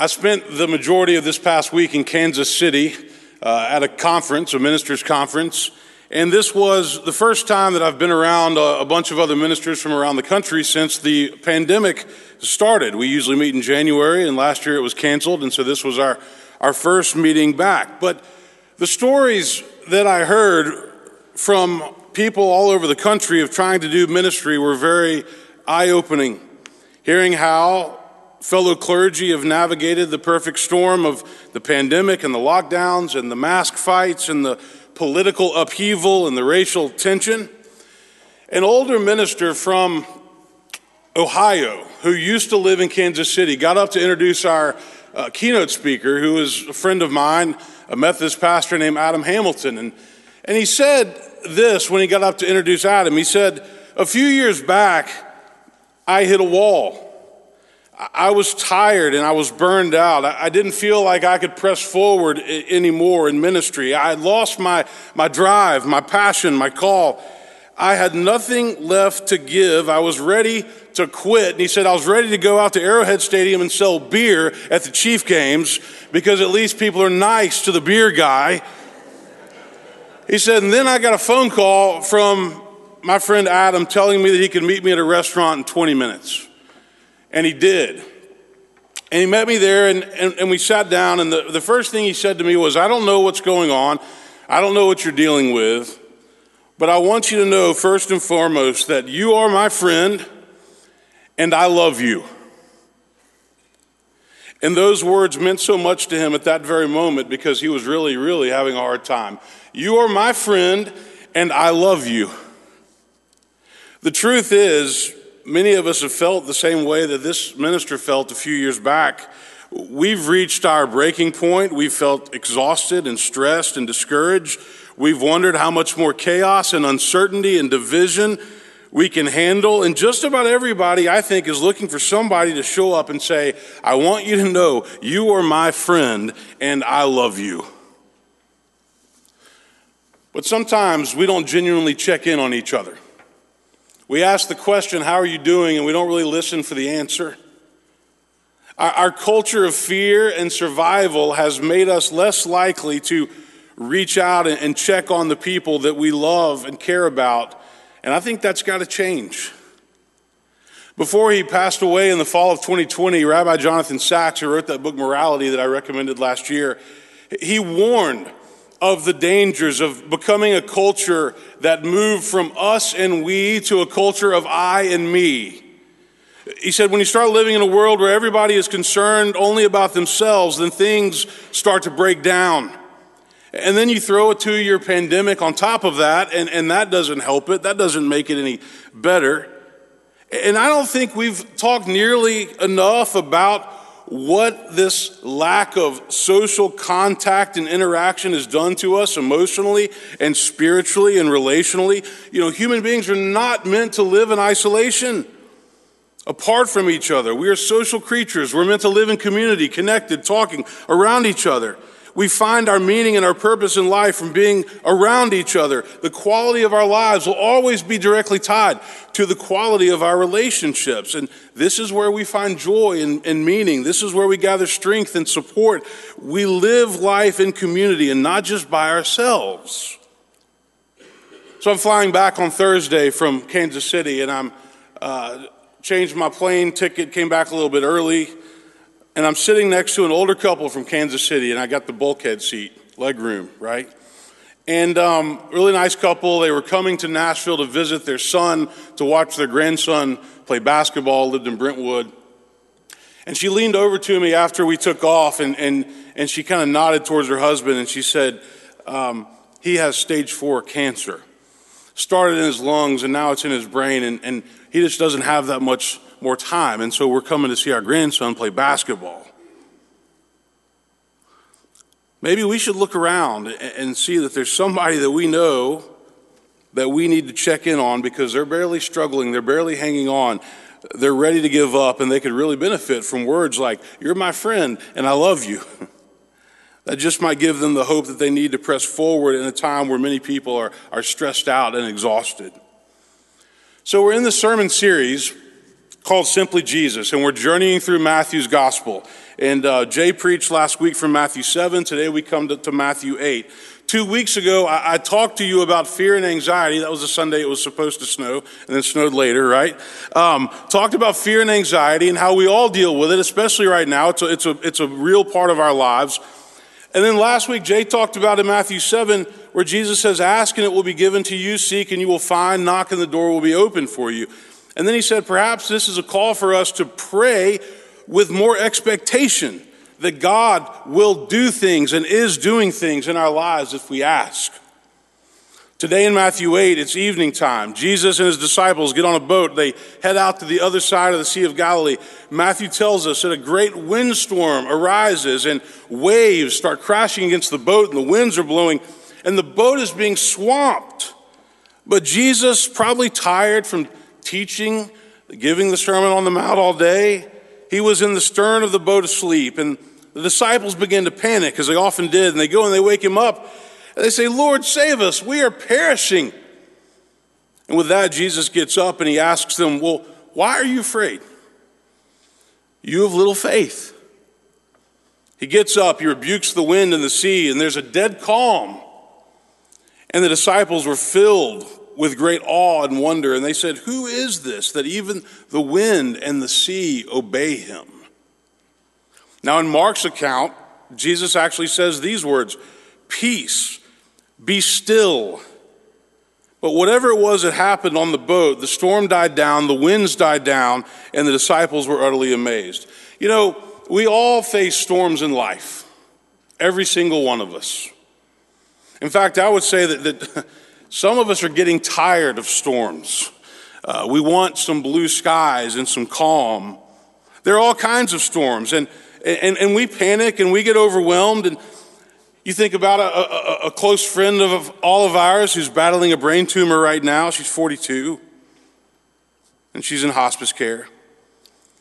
I spent the majority of this past week in Kansas City uh, at a conference, a ministers' conference. And this was the first time that I've been around a, a, bunch of other ministers from around the country since the pandemic started. We usually meet in January, and last year it was canceled, and so this was our, our first meeting back. But the stories that I heard from people all over the country of trying to do ministry were very eye opening. Hearing how fellow clergy have navigated the perfect storm of the pandemic and the lockdowns and the mask fights and the political upheaval and the racial tension. An older minister from Ohio who used to live in Kansas City got up to introduce our uh, keynote speaker, who is a friend of mine, a Methodist pastor named Adam Hamilton. And, and he said this when he got up to introduce Adam. He said, A few years back, I hit a wall. I was tired and I was burned out. I didn't feel like I could press forward anymore in ministry. I had lost my, my drive, my passion, my call. I had nothing left to give. I was ready to quit. And he said, I was ready to go out to Arrowhead Stadium and sell beer at the Chief games because at least people are nice to the beer guy. He said, and then I got a phone call from my friend Adam telling me that he could meet me at a restaurant in 20 minutes. And he did. And he met me there, and, and, and, we sat down. And the, the first thing he said to me was, I don't know what's going on. I don't know what you're dealing with. But I want you to know, first and foremost, that you are my friend, and I love you. And those words meant so much to him at that very moment because he was really, really having a hard time. You are my friend, and I love you. The truth is, many of us have felt the same way that this minister felt a few years back. We've reached our breaking point. We've felt exhausted and stressed and discouraged. We've wondered how much more chaos and uncertainty and division we can handle. And just about everybody, I think, is looking for somebody to show up and say, I want you to know you are my friend and I love you. But sometimes we don't genuinely check in on each other. We ask the question, How are you doing? and we don't really listen for the answer. Our, our culture of fear and survival has made us less likely to reach out and, and check on the people that we love and care about. And I think that's got to change. Before he passed away in the fall of 2020, Rabbi Jonathan Sacks, who wrote that book Morality that I recommended last year, he warned of the dangers of becoming a culture that moved from us and we to a culture of I and me. He said, when you start living in a world where everybody is concerned only about themselves, then things start to break down. And then you throw a two year pandemic on top of that, and, and that doesn't help it. That doesn't make it any better. And I don't think we've talked nearly enough about what this lack of social contact and interaction has done to us emotionally and spiritually and relationally. You know, human beings are not meant to live in isolation apart from each other. We are social creatures. We're meant to live in community, connected, talking around each other. We find our meaning and our purpose in life from being around each other. The quality of our lives will always be directly tied to the quality of our relationships. And this is where we find joy and, and, meaning. This is where we gather strength and support. We live life in community and not just by ourselves. So I'm flying back on Thursday from Kansas City and I'm uh, changed my plane ticket, came back a little bit early and I'm sitting next to an older couple from Kansas City, and I got the bulkhead seat, leg room, right? And um, really nice couple. They were coming to Nashville to visit their son, to watch their grandson play basketball, lived in Brentwood. And she leaned over to me after we took off, and, and, and she kind of nodded towards her husband, and she said, um, He has stage four cancer. Started in his lungs, and now it's in his brain, and, and he just doesn't have that much more time. And so we're coming to see our grandson play basketball. Maybe we should look around and see that there's somebody that we know that we need to check in on because they're barely struggling, they're barely hanging on, they're ready to give up, and they could really benefit from words like, You're my friend and I love you. that just might give them the hope that they need to press forward in a time where many people are, are stressed out and exhausted. So, we're in the sermon series called Simply Jesus, and we're journeying through Matthew's gospel. And uh, Jay preached last week from Matthew 7. Today we come to, to Matthew 8. Two weeks ago, I, I, talked to you about fear and anxiety. That was the Sunday it was supposed to snow, and then snowed later, right? Um, talked about fear and anxiety and how we all deal with it, especially right now. It's a, it's a, it's a real part of our lives. And then last week, Jay talked about in Matthew 7, where Jesus says, Ask and it will be given to you, seek and you will find, knock and the door will be open for you. And then he said, Perhaps this is a call for us to pray with more expectation that God will do things and is doing things in our lives if we ask. Today in Matthew 8, it's evening time. Jesus and his disciples get on a boat. They head out to the other side of the Sea of Galilee. Matthew tells us that a great windstorm arises and waves start crashing against the boat and the winds are blowing and the boat is being swamped. But Jesus, probably tired from teaching, giving the Sermon on the Mount all day, he was in the stern of the boat asleep and the disciples begin to panic, as they often did, and they go and they wake him up. And they say, Lord, save us. We are perishing. And with that, Jesus gets up and he asks them, Well, why are you afraid? You have little faith. He gets up, he rebukes the wind and the sea, and there's a dead calm. And the disciples were filled with great awe and wonder, and they said, Who is this that even the wind and the sea obey him? Now, in Mark's account, Jesus actually says these words Peace, be still. But whatever it was that happened on the boat, the storm died down, the winds died down, and the disciples were utterly amazed. You know, we all face storms in life, every single one of us. In fact, I would say that, that some of us are getting tired of storms. Uh, we want some blue skies and some calm. There are all kinds of storms, and and, and we panic and we get overwhelmed. And you think about a, a, a close friend of all of ours who's battling a brain tumor right now. She's 42 and she's in hospice care.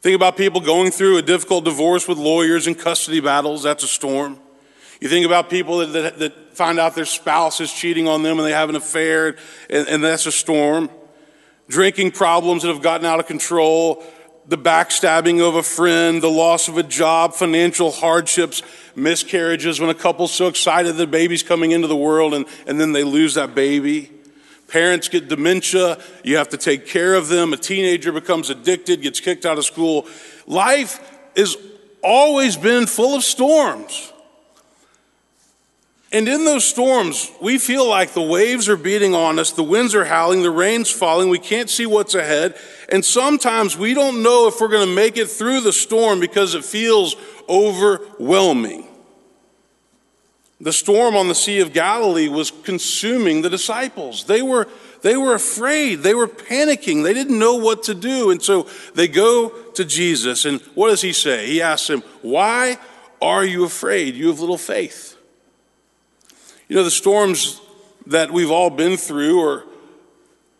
Think about people going through a difficult divorce with lawyers and custody battles. That's a storm. You think about people that, that, that, find out their spouse is cheating on them and they have an affair, and, and that's a storm. Drinking problems that have gotten out of control, the backstabbing of a friend, the loss of a job, financial hardships, miscarriages when a couple's so excited the baby's coming into the world and, and then they lose that baby. Parents get dementia, you have to take care of them. A teenager becomes addicted, gets kicked out of school. Life has always been full of storms. And in those storms, we feel like the waves are beating on us, the winds are howling, the rain's falling, we can't see what's ahead. And sometimes we don't know if we're going to make it through the storm because it feels overwhelming. The storm on the Sea of Galilee was consuming the disciples. They were, they were afraid. They were panicking. They didn't know what to do. And so they go to Jesus. And what does he say? He asks him, Why are you afraid? You have little faith. You know, the storms that we've all been through or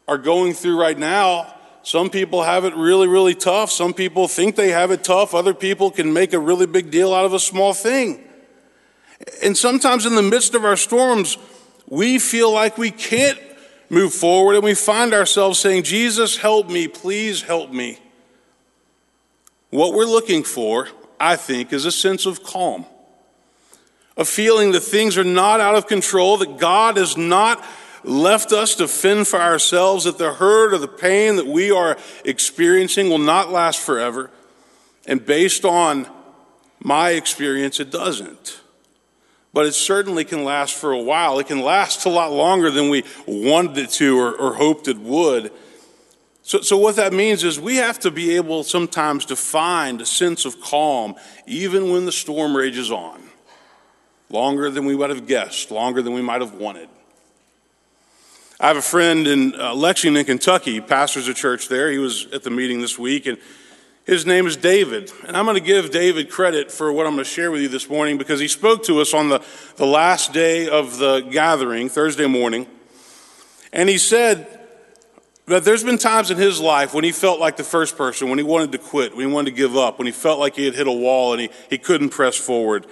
are going through right now, some people have it really, really tough. Some people think they have it tough. Other people can make a really big deal out of a small thing. And sometimes in the midst of our storms, we feel like we can't move forward and we find ourselves saying, Jesus, help me, please help me. What we're looking for, I think, is a sense of calm a feeling that things are not out of control, that God has not left us to fend for ourselves, that the hurt or the pain that we are experiencing will not last forever. And based on my experience, it doesn't. But it certainly can last for a while. It can last a lot longer than we wanted it to or, or hoped it would. So, so, what that means is we have to be able sometimes to find a sense of calm even when the storm rages on longer than we might have guessed, longer than we might have wanted. I have a friend in uh, Lexington, Kentucky, pastors a church there. He was at the meeting this week, and his name is David. And I'm going to give David credit for what I'm going to share with you this morning because he spoke to us on the, the last day of the gathering, Thursday morning. And he said, but there's been times in his life when he felt like the first person, when he wanted to quit, when he wanted to give up, when he felt like he had hit a wall and he, he couldn't press forward.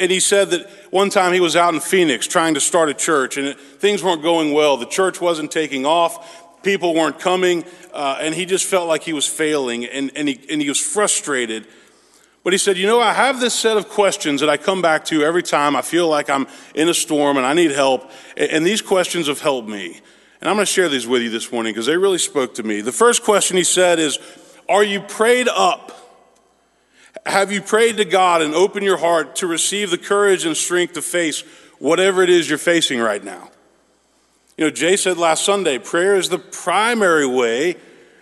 And he said that one time he was out in Phoenix trying to start a church and things weren't going well. The church wasn't taking off, people weren't coming, uh, and he just felt like he was failing and, and, he, and he was frustrated. But he said, You know, I have this set of questions that I come back to every time I feel like I'm in a storm and I need help. And these questions have helped me. And I'm going to share these with you this morning because they really spoke to me. The first question he said is Are you prayed up? Have you prayed to God and opened your heart to receive the courage and strength to face whatever it is you're facing right now? You know, Jay said last Sunday, prayer is the primary way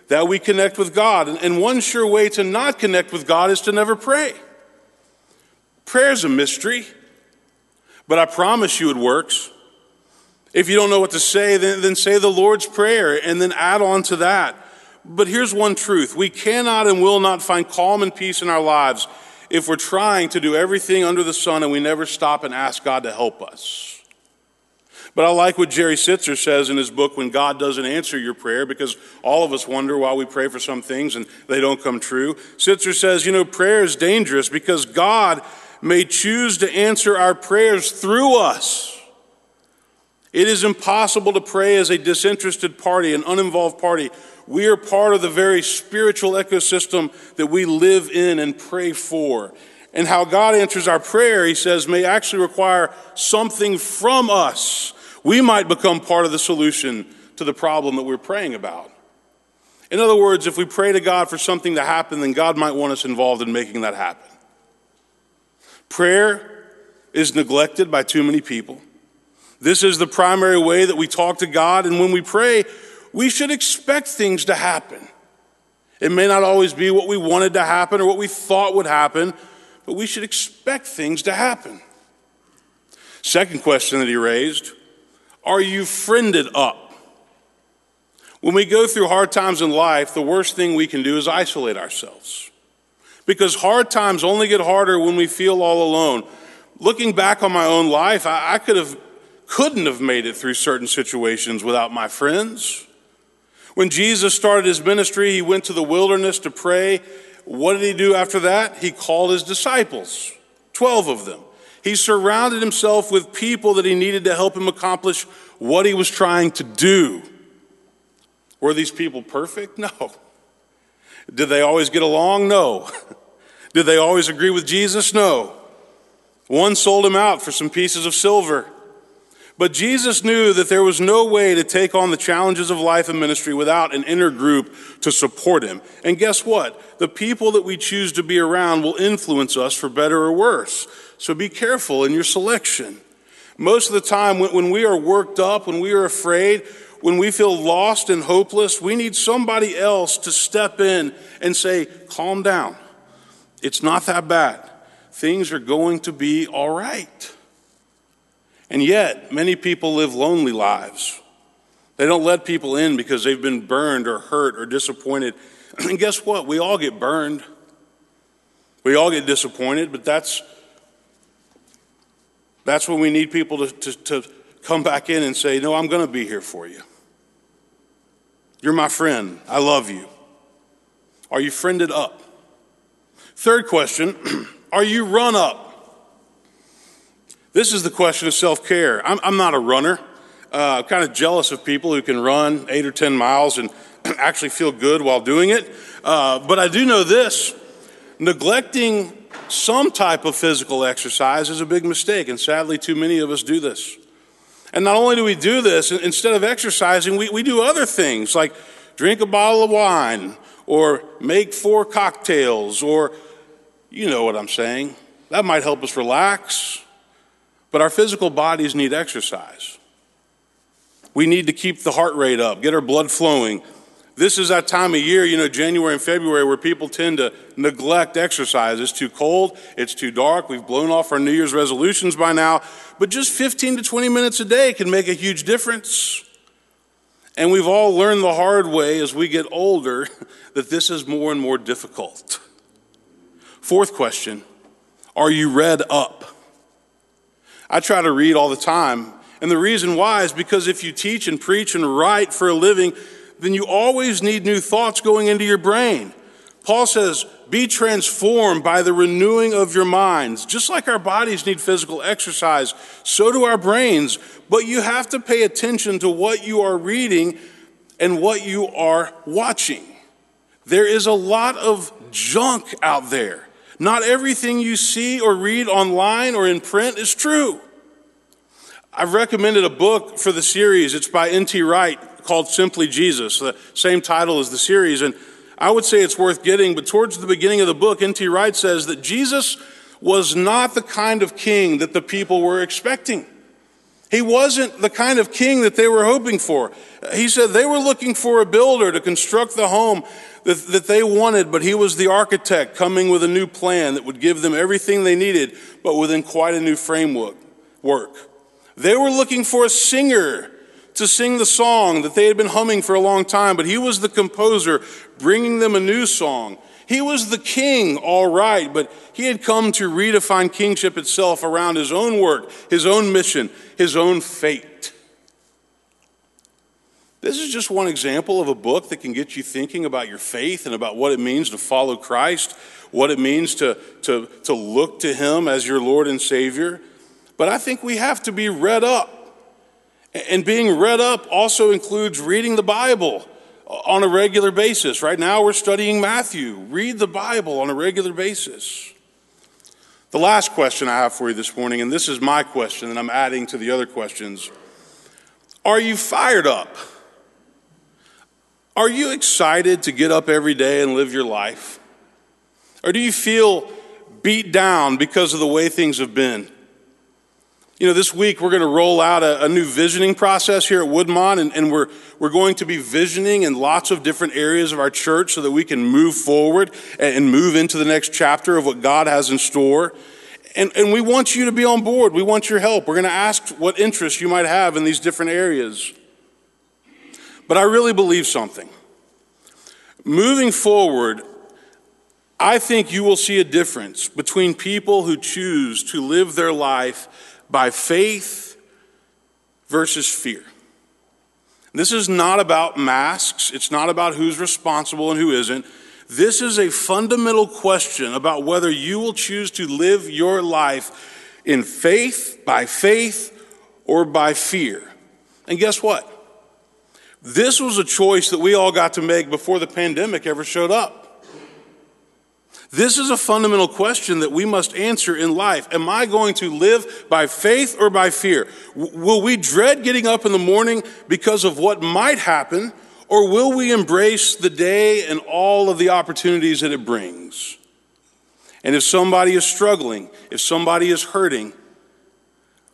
that we connect with God. And one sure way to not connect with God is to never pray. Prayer is a mystery, but I promise you it works. If you don't know what to say, then, then say the Lord's Prayer and then add on to that. But here's one truth we cannot and will not find calm and peace in our lives if we're trying to do everything under the sun and we never stop and ask God to help us. But I like what Jerry Sittser says in his book, When God Doesn't Answer Your Prayer, because all of us wonder why we pray for some things and they don't come true. Sittser says, You know, prayer is dangerous because God may choose to answer our prayers through us. It is impossible to pray as a disinterested party, an uninvolved party. We are part of the very spiritual ecosystem that we live in and pray for. And how God answers our prayer, he says, may actually require something from us. We might become part of the solution to the problem that we're praying about. In other words, if we pray to God for something to happen, then God might want us involved in making that happen. Prayer is neglected by too many people. This is the primary way that we talk to God, and when we pray, we should expect things to happen. It may not always be what we wanted to happen or what we thought would happen, but we should expect things to happen. Second question that he raised Are you friended up? When we go through hard times in life, the worst thing we can do is isolate ourselves. Because hard times only get harder when we feel all alone. Looking back on my own life, I, I could have couldn't have made it through certain situations without my friends. When Jesus started his ministry, he went to the wilderness to pray. What did he do after that? He called his disciples, 12 of them. He surrounded himself with people that he needed to help him accomplish what he was trying to do. Were these people perfect? No. Did they always get along? No. Did they always agree with Jesus? No. One sold him out for some pieces of silver. But Jesus knew that there was no way to take on the challenges of life and ministry without an inner group to support him. And guess what? The people that we choose to be around will influence us for better or worse. So be careful in your selection. Most of the time, when we are worked up, when we are afraid, when we feel lost and hopeless, we need somebody else to step in and say, Calm down. It's not that bad. Things are going to be all right. And yet, many people live lonely lives. They don't let people in because they've been burned or hurt or disappointed. And guess what? We all get burned. We all get disappointed, but that's that's when we need people to, to, to come back in and say, No, I'm going to be here for you. You're my friend. I love you. Are you friended up? Third question Are you run up? This is the question of self care. I'm, I'm, not a runner. Uh, I'm kind of jealous of people who can run eight or 10 miles and actually feel good while doing it. Uh, but I do know this neglecting some type of physical exercise is a big mistake, and sadly, too many of us do this. And not only do we do this, instead of exercising, we, we do other things like drink a bottle of wine or make four cocktails, or you know what I'm saying. That might help us relax. But our physical bodies need exercise. We need to keep the heart rate up, get our blood flowing. This is that time of year, you know, January and February, where people tend to neglect exercise. It's too cold, it's too dark, we've blown off our New Year's resolutions by now. But just 15 to 20 minutes a day can make a huge difference. And we've all learned the hard way as we get older that this is more and more difficult. Fourth question Are you read up? I try to read all the time. And the reason why is because if you teach and preach and write for a living, then you always need new thoughts going into your brain. Paul says, be transformed by the renewing of your minds. Just like our bodies need physical exercise, so do our brains. But you have to pay attention to what you are reading and what you are watching. There is a lot of junk out there. Not everything you see or read online or in print is true. I've recommended a book for the series. It's by N.T. Wright called Simply Jesus, the same title as the series. And I would say it's worth getting, but towards the beginning of the book, N.T. Wright says that Jesus was not the kind of king that the people were expecting. He wasn't the kind of king that they were hoping for. He said they were looking for a builder to construct the home that, that they wanted, but he was the architect coming with a new plan that would give them everything they needed, but within quite a new framework. Work. They were looking for a singer to sing the song that they had been humming for a long time, but he was the composer bringing them a new song. He was the king, all right, but he had come to redefine kingship itself around his own work, his own mission, his own fate. This is just one example of a book that can get you thinking about your faith and about what it means to follow Christ, what it means to, to, to look to him as your Lord and Savior. But I think we have to be read up. And being read up also includes reading the Bible on a regular basis. Right now, we're studying Matthew. Read the Bible on a regular basis. The last question I have for you this morning, and this is my question, and I'm adding to the other questions Are you fired up? Are you excited to get up every day and live your life? Or do you feel beat down because of the way things have been? You know, this week we're going to roll out a, a new visioning process here at Woodmont, and, and, we're, we're going to be visioning in lots of different areas of our church so that we can move forward and, move into the next chapter of what God has in store. And, and we want you to be on board. We want your help. We're going to ask what interests you might have in these different areas. But I really believe something. Moving forward, I think you will see a difference between people who choose to live their life by faith versus fear. This is not about masks, it's not about who's responsible and who isn't. This is a fundamental question about whether you will choose to live your life in faith, by faith, or by fear. And guess what? This was a choice that we all got to make before the pandemic ever showed up. This is a fundamental question that we must answer in life. Am I going to live by faith or by fear? W- will we dread getting up in the morning because of what might happen, or will we embrace the day and all of the opportunities that it brings? And if somebody is struggling, if somebody is hurting,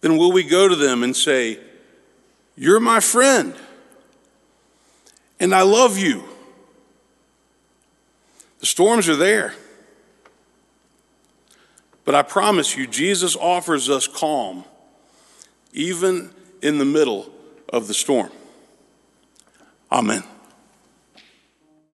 then will we go to them and say, You're my friend, and I love you? The storms are there. But I promise you, Jesus offers us calm, even in the middle of the storm. Amen.